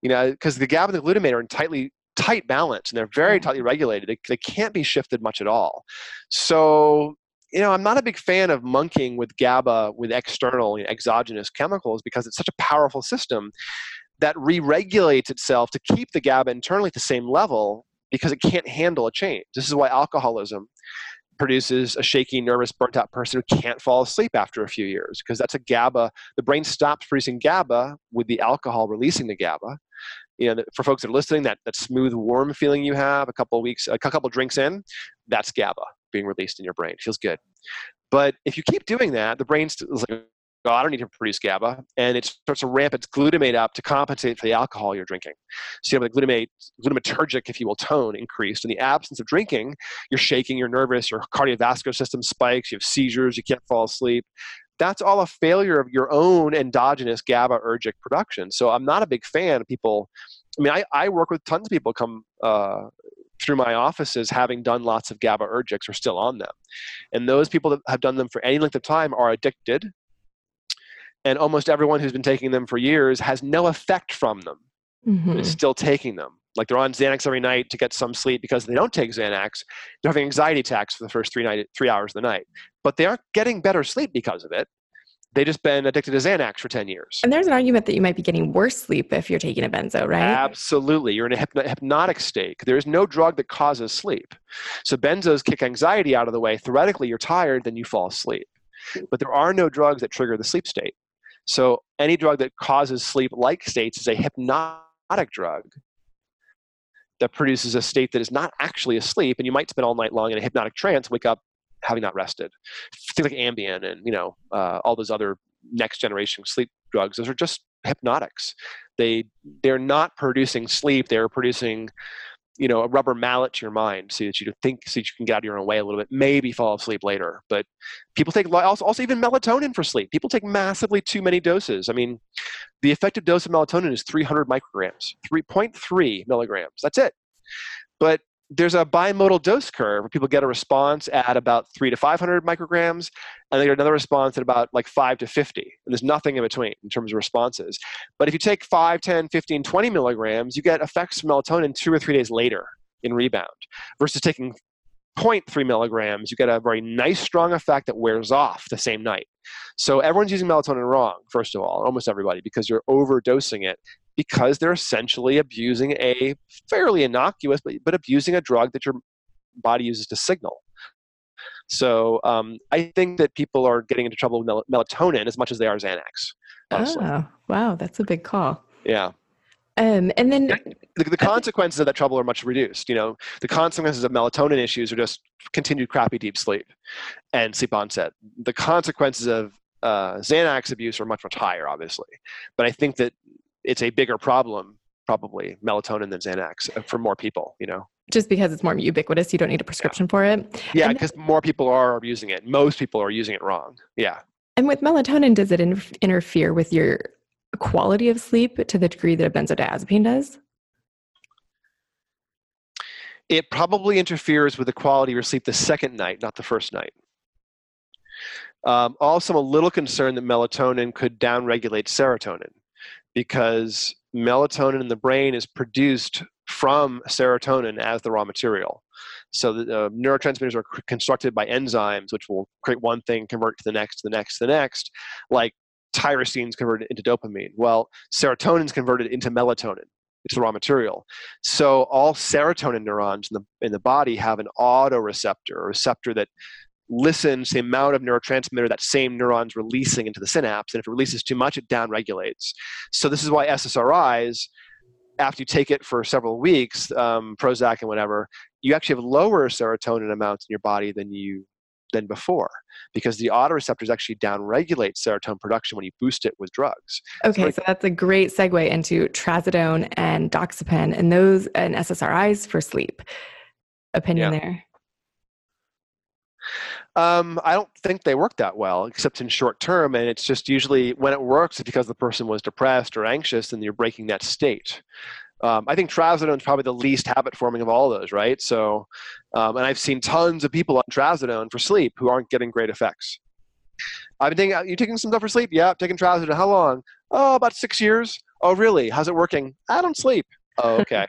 You know, because the GABA and the glutamate are in tightly tight balance and they're very tightly regulated. They, they can't be shifted much at all. So, you know, I'm not a big fan of monkeying with GABA with external, you know, exogenous chemicals because it's such a powerful system that re-regulates itself to keep the GABA internally at the same level because it can't handle a change. This is why alcoholism produces a shaky, nervous, burnt out person who can't fall asleep after a few years because that's a GABA. The brain stops producing GABA with the alcohol releasing the GABA. You know, for folks that are listening, that, that smooth, warm feeling you have a couple weeks, a couple drinks in, that's GABA being released in your brain. It feels good. But if you keep doing that, the brain is like, oh, I don't need to produce GABA, and it starts to ramp its glutamate up to compensate for the alcohol you're drinking. So you have the glutamate, glutamatergic, if you will, tone increased. In the absence of drinking, you're shaking, you're nervous, your cardiovascular system spikes, you have seizures, you can't fall asleep. That's all a failure of your own endogenous GABAergic production. So I'm not a big fan of people. I mean, I, I work with tons of people come uh, through my offices having done lots of GABAergics are still on them. And those people that have done them for any length of time are addicted and almost everyone who's been taking them for years has no effect from them Mhm. is still taking them like they're on xanax every night to get some sleep because they don't take xanax they're having anxiety attacks for the first three, night, three hours of the night but they aren't getting better sleep because of it They've just been addicted to xanax for 10 years And there's an argument that you might be getting worse sleep if you're taking a benzo, right? Absolutely. You're in a hypno- hypnotic state. There is no drug that causes sleep. So benzos kick anxiety out of the way. Theoretically, you're tired, then you fall asleep. But there are no drugs that trigger the sleep state. So any drug that causes sleep-like states is a hypnotic drug that produces a state that is not actually asleep, and you might spend all night long in a hypnotic trance, wake up having not rested. Things like Ambien and you know uh, all those other next generation sleep drugs. Those are just hypnotics. They they're not producing sleep. They're producing you know a rubber mallet to your mind so that you think so that you can get out of your own way a little bit maybe fall asleep later but people take also, also even melatonin for sleep people take massively too many doses i mean the effective dose of melatonin is 300 micrograms 3.3 milligrams that's it but there's a bimodal dose curve where people get a response at about three to 500 micrograms, and they get another response at about like five to 50. And there's nothing in between in terms of responses. But if you take 5, 10, 15, 20 milligrams, you get effects from melatonin two or three days later in rebound versus taking 0.3 milligrams, you get a very nice, strong effect that wears off the same night. So everyone's using melatonin wrong, first of all, almost everybody, because you're overdosing it because they're essentially abusing a fairly innocuous, but, but abusing a drug that your body uses to signal. So um, I think that people are getting into trouble with mel- melatonin as much as they are Xanax. Honestly. Oh, wow, that's a big call. Yeah. Um, and then the, the, consequences of that trouble are much reduced. You know, the consequences of melatonin issues are just continued crappy deep sleep and sleep onset. The consequences of uh, Xanax abuse are much much higher, obviously. But I think that it's a bigger problem probably melatonin than Xanax uh, for more people, you know. Just because it's more ubiquitous, you don't need a prescription yeah. for it. Yeah, because more people are using it. Most people are using it wrong. Yeah. And with melatonin, does it in- interfere with your quality of sleep to the degree that a benzodiazepine does? It probably interferes with the quality of your sleep the second night, not the first night. Um, also, I'm a little concerned that melatonin could downregulate serotonin because melatonin in the brain is produced from serotonin as the raw material. So the uh, neurotransmitters are constructed by enzymes, which will create one thing, convert to the next, to the next, to the next, like tyrosine's converted into dopamine. Well, serotonin is converted into melatonin. It's the raw material. So all serotonin neurons in the in the body have an autoreceptor, a receptor that listens to the amount of neurotransmitter that same neuron's releasing into the synapse. And if it releases too much, it downregulates. So this is why SSRIs, after you take it for several weeks, um, Prozac and whatever, you actually have lower serotonin amounts in your body than you than before because the autoreceptors actually downregulate serotonin production when you boost it with drugs. Okay, so that's a great segue into trazodone and doxepin and those and SSRIs for sleep. Opinion yeah. there? Um, I don't think they work that well, except in short term. And it's just usually when it works, it's because the person was depressed or anxious and you're breaking that state. Um, I think trazodone is probably the least habit forming of all of those, right? So, um, and I've seen tons of people on trazodone for sleep who aren't getting great effects. I've been taking, you taking some stuff for sleep? Yeah, I'm taking trazodone. How long? Oh, about six years. Oh, really? How's it working? I don't sleep. Oh, okay.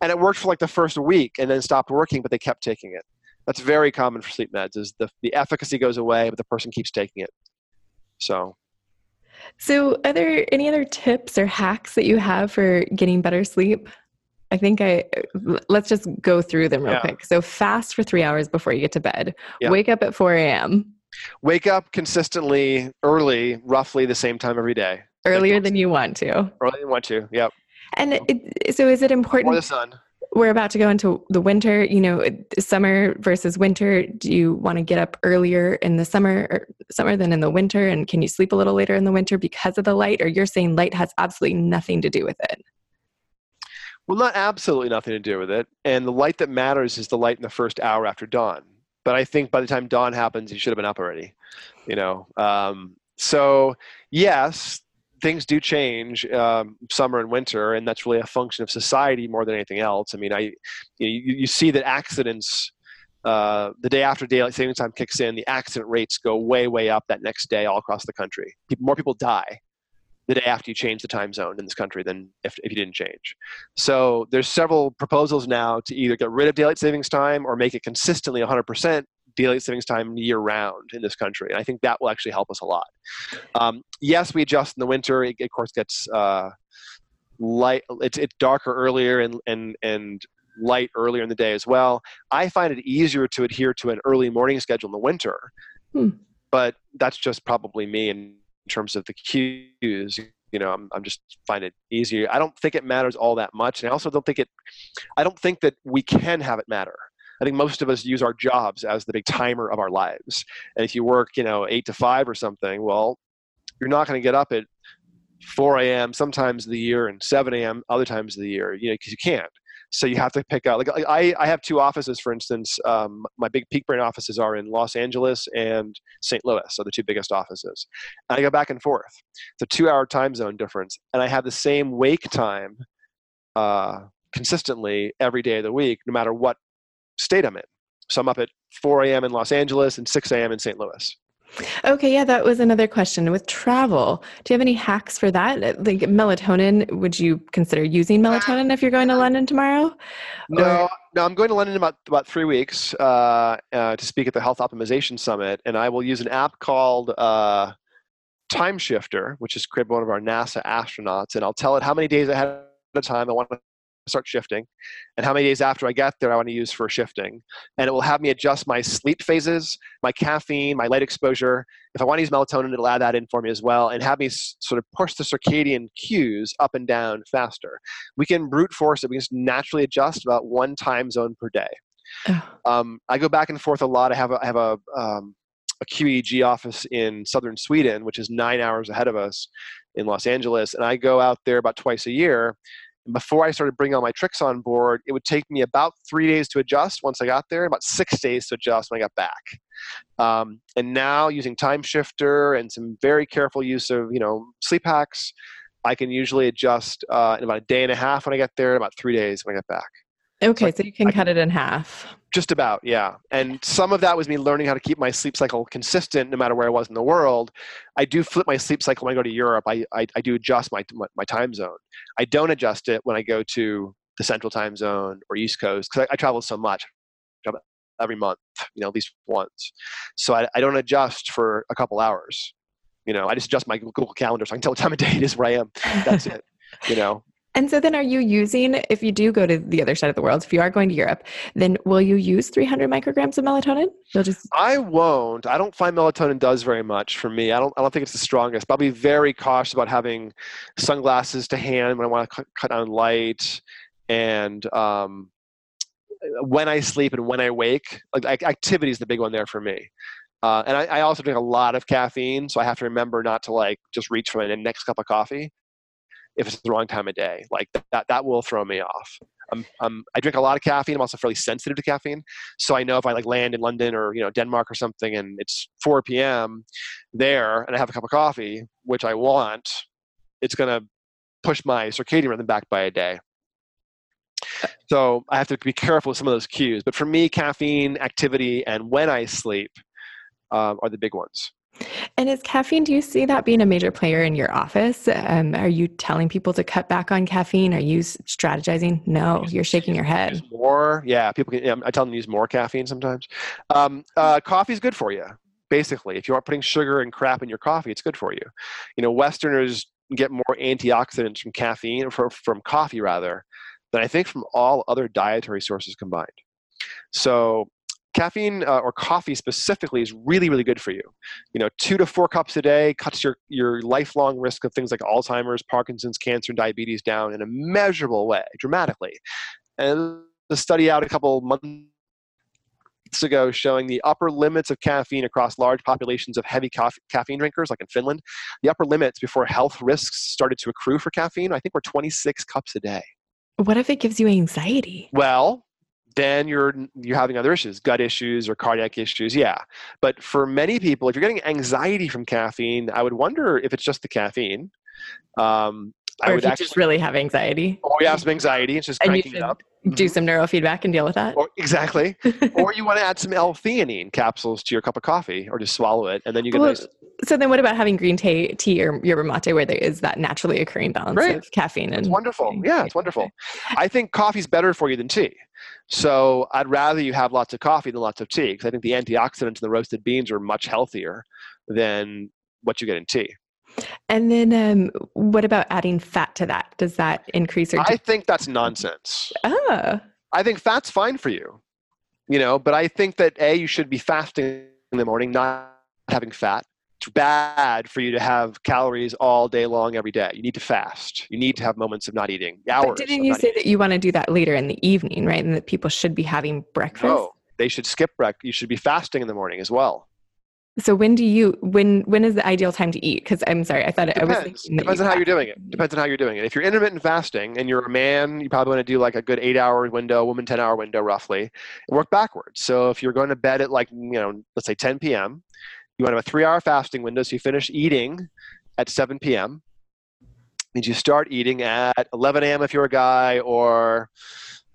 and it worked for like the first week and then stopped working, but they kept taking it. That's very common for sleep meds. Is the the efficacy goes away, but the person keeps taking it. So. So, are there any other tips or hacks that you have for getting better sleep? I think I let's just go through them real yeah. quick. So, fast for three hours before you get to bed. Yeah. Wake up at 4 a.m. Wake up consistently early, roughly the same time every day. Earlier than you want to. Earlier than you want to. Yep. And it, so, is it important? For the sun we're about to go into the winter you know summer versus winter. Do you want to get up earlier in the summer or summer than in the winter? And can you sleep a little later in the winter because of the light? Or you're saying light has absolutely nothing to do with it? Well not absolutely nothing to do with it. And the light that matters is the light in the first hour after dawn. But i think by the time dawn happens you should have been up already you know? Um, so yes things do change um, summer and winter, and that's really a function of society more than anything else. I mean, I you, you see that accidents uh, the day after daylight saving time kicks in, the accident rates go way way up that next day all across the country. People, more people die the day after you change the time zone in this country than if, if you didn't change. So there's several proposals now to either get rid of daylight savings time or make it consistently 100% daylight savings time year round in this country. And I think that will actually help us a lot. Um, yes, we adjust in the winter. It, of course, gets uh, light. It's, it's darker earlier and, and, and light earlier in the day as well. I find it easier to adhere to an early morning schedule in the winter. Hmm. But that's just probably me in terms of the cues you know I'm, I'm just find it easier i don't think it matters all that much and i also don't think it i don't think that we can have it matter I think most of us use our jobs as the big timer of our lives. And if you work, you know, eight to five or something, well, you're not going to get up at 4 a.m. sometimes of the year and 7 a.m. other times of the year, you know, because you can't. So you have to pick out. Like I, I have two offices, for instance. Um, my big Peak Brain offices are in Los Angeles and St. Louis, so the two biggest offices. And I go back and forth. It's a two-hour time zone difference, and I have the same wake time uh, consistently every day of the week, no matter what state I'm in. So I'm up at 4 a.m. in Los Angeles and 6 a.m. in St. Louis. Okay, yeah, that was another question. With travel, do you have any hacks for that? Like melatonin, would you consider using melatonin if you're going to London tomorrow? No, or? no, I'm going to London in about about three weeks uh, uh, to speak at the Health Optimization Summit, and I will use an app called uh, Timeshifter, which is created by one of our NASA astronauts, and I'll tell it how many days ahead of time I want to start shifting and how many days after I get there I want to use for shifting. And it will have me adjust my sleep phases, my caffeine, my light exposure. If I want to use melatonin, it'll add that in for me as well and have me sort of push the circadian cues up and down faster. We can brute force it. We can just naturally adjust about one time zone per day. Um, I go back and forth a lot. I have a, I have a, um, a QEEG office in southern Sweden, which is nine hours ahead of us in Los Angeles. And I go out there about twice a year before I started bringing all my tricks on board, it would take me about three days to adjust once I got there, about six days to adjust when I got back. Um, and now using Timeshifter and some very careful use of you know sleep hacks, I can usually adjust uh, in about a day and a half when I get there, and about three days when I get back. Okay, so, so you can I, cut it in half. Just about, yeah. And some of that was me learning how to keep my sleep cycle consistent no matter where I was in the world. I do flip my sleep cycle when I go to Europe. I, I, I do adjust my, my, my, time zone. I don't adjust it when I go to the central time zone or East Coast because I, I, travel so much every month, you know, at least once. So I, I don't adjust for a couple hours. You know, I just adjust my Google Calendar so I can tell what time of day it is where I am. That's it. You know, and so then are you using, if you do go to the other side of the world, if you are going to Europe, then will you use 300 micrograms of melatonin? You'll just I won't. I don't find melatonin does very much for me. I don't, I don't think it's the strongest, but I'll be very cautious about having sunglasses to hand when I want to cut, down light and um, when I sleep and when I wake. Like activity is the big one there for me. Uh, and I, I, also drink a lot of caffeine, so I have to remember not to like just reach for my next cup of coffee if it's the wrong time of day. Like that, that will throw me off. I'm, I'm, I drink a lot of caffeine. I'm also fairly sensitive to caffeine. So I know if I like land in London or, you know, Denmark or something and it's 4 p.m. there and I have a cup of coffee, which I want, it's going to push my circadian rhythm back by a day. So I have to be careful with some of those cues. But for me, caffeine, activity, and when I sleep um, are the big ones. And is caffeine, do you see that being a major player in your office? Um, are you telling people to cut back on caffeine? Are you strategizing? No, you're shaking your head. More, yeah. People can, I tell them to use more caffeine sometimes. Um, uh, coffee is good for you, basically. If you aren't putting sugar and crap in your coffee, it's good for you. You know, Westerners get more antioxidants from caffeine, or from coffee rather, than I think from all other dietary sources combined. So caffeine uh, or coffee specifically is really really good for you. You know two to four cups a day cuts your your lifelong risk of things like alzheimer's parkinson's cancer and diabetes down in a measurable way dramatically. And the study out a couple months ago showing the upper limits of caffeine across large populations of heavy caffeine drinkers like in finland the upper limits before health risks started to accrue for caffeine i think were 26 cups a day. What if it gives you anxiety? Well then you're you're having other issues gut issues or cardiac issues yeah. But for many people if you're getting anxiety from caffeine i would wonder if it's just the caffeine um, or I would if you actually, just really have anxiety. Or you have some anxiety it's just cranking it up. do mm-hmm. some neurofeedback and deal with that. Or, exactly. Or you want to add some l-theanine capsules to your cup of coffee or just swallow it and then you get well, nice so then what about having green tea, tea or yerba mate where there is that naturally occurring balance Great. of caffeine and it's wonderful yeah it's wonderful. I think coffee's better for you than tea. So I'd rather you have lots of coffee than lots of tea because I think the antioxidants in the roasted beans are much healthier than what you get in tea. And then, um, what about adding fat to that? Does that increase or? I think that's nonsense. Oh. I think fat's fine for you, you know. But I think that a you should be fasting in the morning, not having fat It's bad for you to have calories all day long every day. You need to fast. You need to have moments of not eating. Hours. But didn't you say eating. that you want to do that later in the evening, right? And that people should be having breakfast? No, they should skip breakfast. You should be fasting in the morning as well. So when do you when when is the ideal time to eat? Because I'm sorry, I thought Depends. I was thinking Depends on how you're doing it. Depends on how you're doing it. If you're intermittent fasting and you're a man, you probably want to do like a good eight hour window, woman 10 hour window roughly, and work backwards. So if you're going to bed at like, you know, let's say 10 p.m., you want to have a three hour fasting window. So you finish eating at 7 p.m. Means you start eating at 11 a.m. if you're a guy, or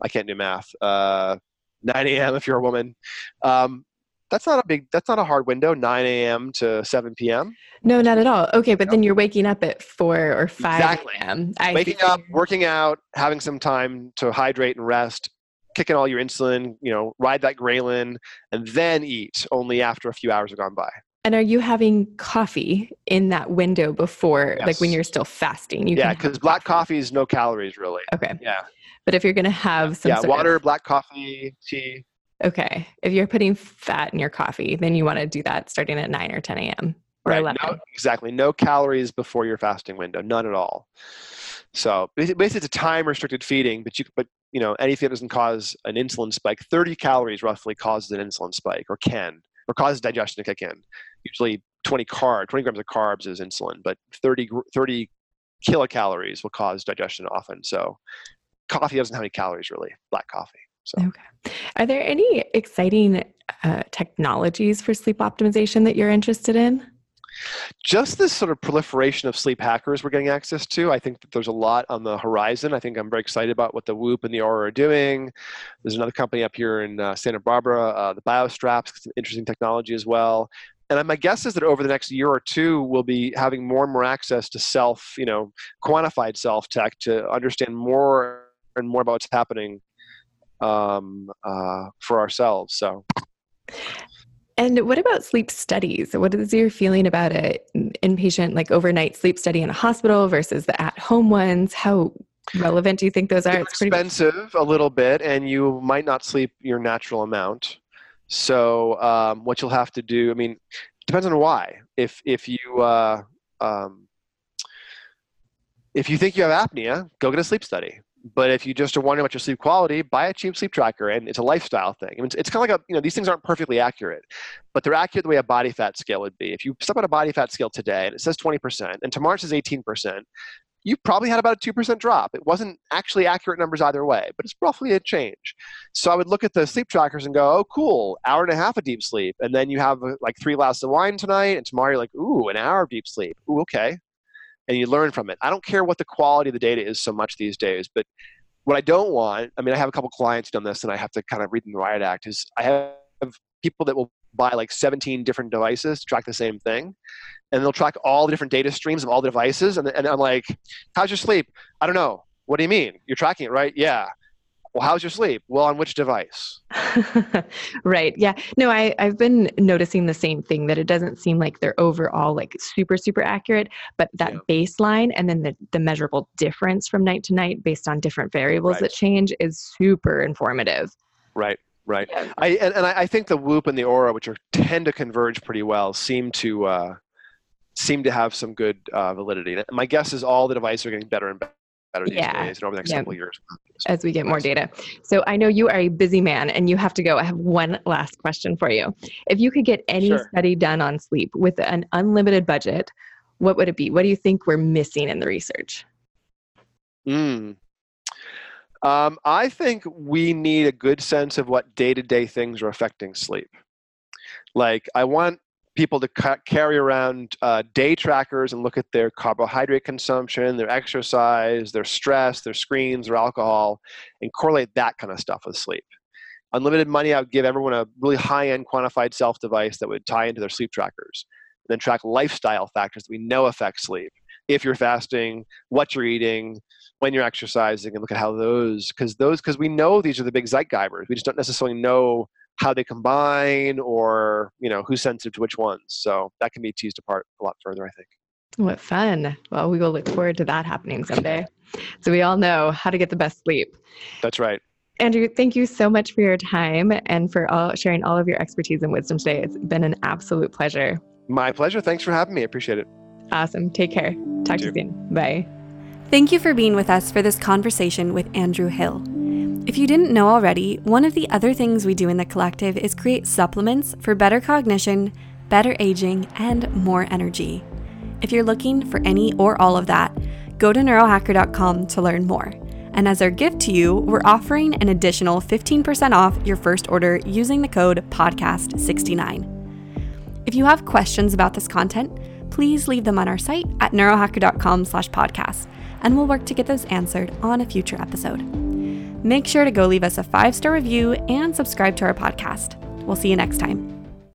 I can't do math, uh, 9 a.m. if you're a woman. Um, that's not a big, that's not a hard window, 9 a.m. to 7 p.m. No, not at all. Okay, but then you're waking up at four or five Exactly. a.m. Waking see. up, working out, having some time to hydrate and rest, kicking all your insulin, you know, ride that ghrelin, and then eat only after a few hours have gone by. And are you having coffee in that window before, like when you're still fasting? You yeah, because black coffee is no calories really. Okay, Yeah, but if you're going to have some yeah, water, of black coffee, tea. Okay, if you're putting fat in your coffee, then you want to do that starting at nine or ten a.m. or Right, eleven. no, exactly. No calories before your fasting window, none at all. So basically, it's a time restricted feeding, but you but you know anything that doesn't cause an insulin spike, 30 calories roughly causes an insulin spike, or can, or causes digestion to kick in. Usually 20 carb, 20 grams of carbs is insulin, but 30 30 kilocalories will cause digestion often. So coffee doesn't have any calories really, black coffee. So Okay. Are there any exciting uh, technologies for sleep optimization that you're interested in? just this sort of proliferation of sleep hackers we're getting access to. I think that there's a lot on the horizon. I think I'm very excited about what the Whoop and the Oura are doing. There's another company up here in uh, Santa Barbara, uh, the BioStraps, interesting technology as well. And my guess is that over the next year or two, we'll be having more and more access to self, you know, quantified self tech to understand more and more about what's happening um, uh, for ourselves. So And what about sleep studies? What is your feeling about a inpatient, like overnight sleep study in a hospital versus the at-home ones? How relevant do you think those are? They're It's pretty expensive a little bit, and you might not sleep your natural amount. So um, what you'll have to do, I mean, depends on why. If if you uh, um, if you think you have apnea, go get a sleep study. But if you just are wondering about your sleep quality, buy a cheap sleep tracker, and it's a lifestyle thing. I mean, it's, it's kind of like a you know these things aren't perfectly accurate, but they're accurate the way a body fat scale would be. If you step on a body fat scale today and it says 20%, and tomorrow it says 18%, you probably had about a 2% drop. It wasn't actually accurate numbers either way, but it's roughly a change. So I would look at the sleep trackers and go, oh, cool, hour and a half of deep sleep. And then you have uh, like three glasses of wine tonight, and tomorrow you're like, ooh, an hour of deep sleep. Ooh, okay. And you learn from it. I don't care what the quality of the data is so much these days, but what I don't want, I mean, I have a couple clients done this and I have to kind of read them the riot act, is I have people that will buy like 17 different devices to track the same thing and they'll track all the different data streams of all the devices. And, and I'm like, how's your sleep? I don't know. What do you mean? You're tracking it, right? Yeah. Well, how's your sleep? Well, on which device? right. Yeah. No, I, I've been noticing the same thing that it doesn't seem like they're overall like super, super accurate, but that Yeah. baseline and then the, the measurable difference from night to night based on different variables Right. that change is super informative. Right, right. Yeah. I, and, and I think the Whoop and the Oura, which are tend to converge pretty well, seem to uh, seem to have some good uh, validity. My guess is all the devices are getting better and better these Yeah. days and over the next Yeah. couple of years. As we get more data. So I know you are a busy man and you have to go. I have one last question for you. If you could get any Sure. study done on sleep with an unlimited budget, what would it be? What do you think we're missing in the research? Mm. Um, I think we need a good sense of what day to day things are affecting sleep. Like, I want people to ca- carry around uh, day trackers and look at their carbohydrate consumption, their exercise, their stress, their screens, their alcohol, and correlate that kind of stuff with sleep. Unlimited money, I would give everyone a really high end quantified self device that would tie into their sleep trackers. And then track lifestyle factors that we know affect sleep. If you're fasting, what you're eating, when you're exercising and look at how those because those because we know these are the big zeitgebers we just don't necessarily know how they combine or you know who's sensitive to which ones so that can be teased apart a lot further i think What fun. Well, we will look forward to that happening someday. So we all know how to get the best sleep. that's right Andrew, thank you so much for your time and for all, sharing all of your expertise and wisdom today. It's been an absolute pleasure. my pleasure thanks for having me i appreciate it Awesome. Take care. Talk to you soon. Bye. Thank you for being with us for this conversation with Andrew Hill. If you didn't know already, one of the other things we do in the collective is create supplements for better cognition, better aging, and more energy. If you're looking for any or all of that, go to neurohacker.com to learn more. And as our gift to you, we're offering an additional 15% off your first order using the code PODCAST69. If you have questions about this content, please leave them on our site at neurohacker.com slash podcast, and we'll work to get those answered on a future episode. Make sure to go leave us a five-star review and subscribe to our podcast. We'll see you next time.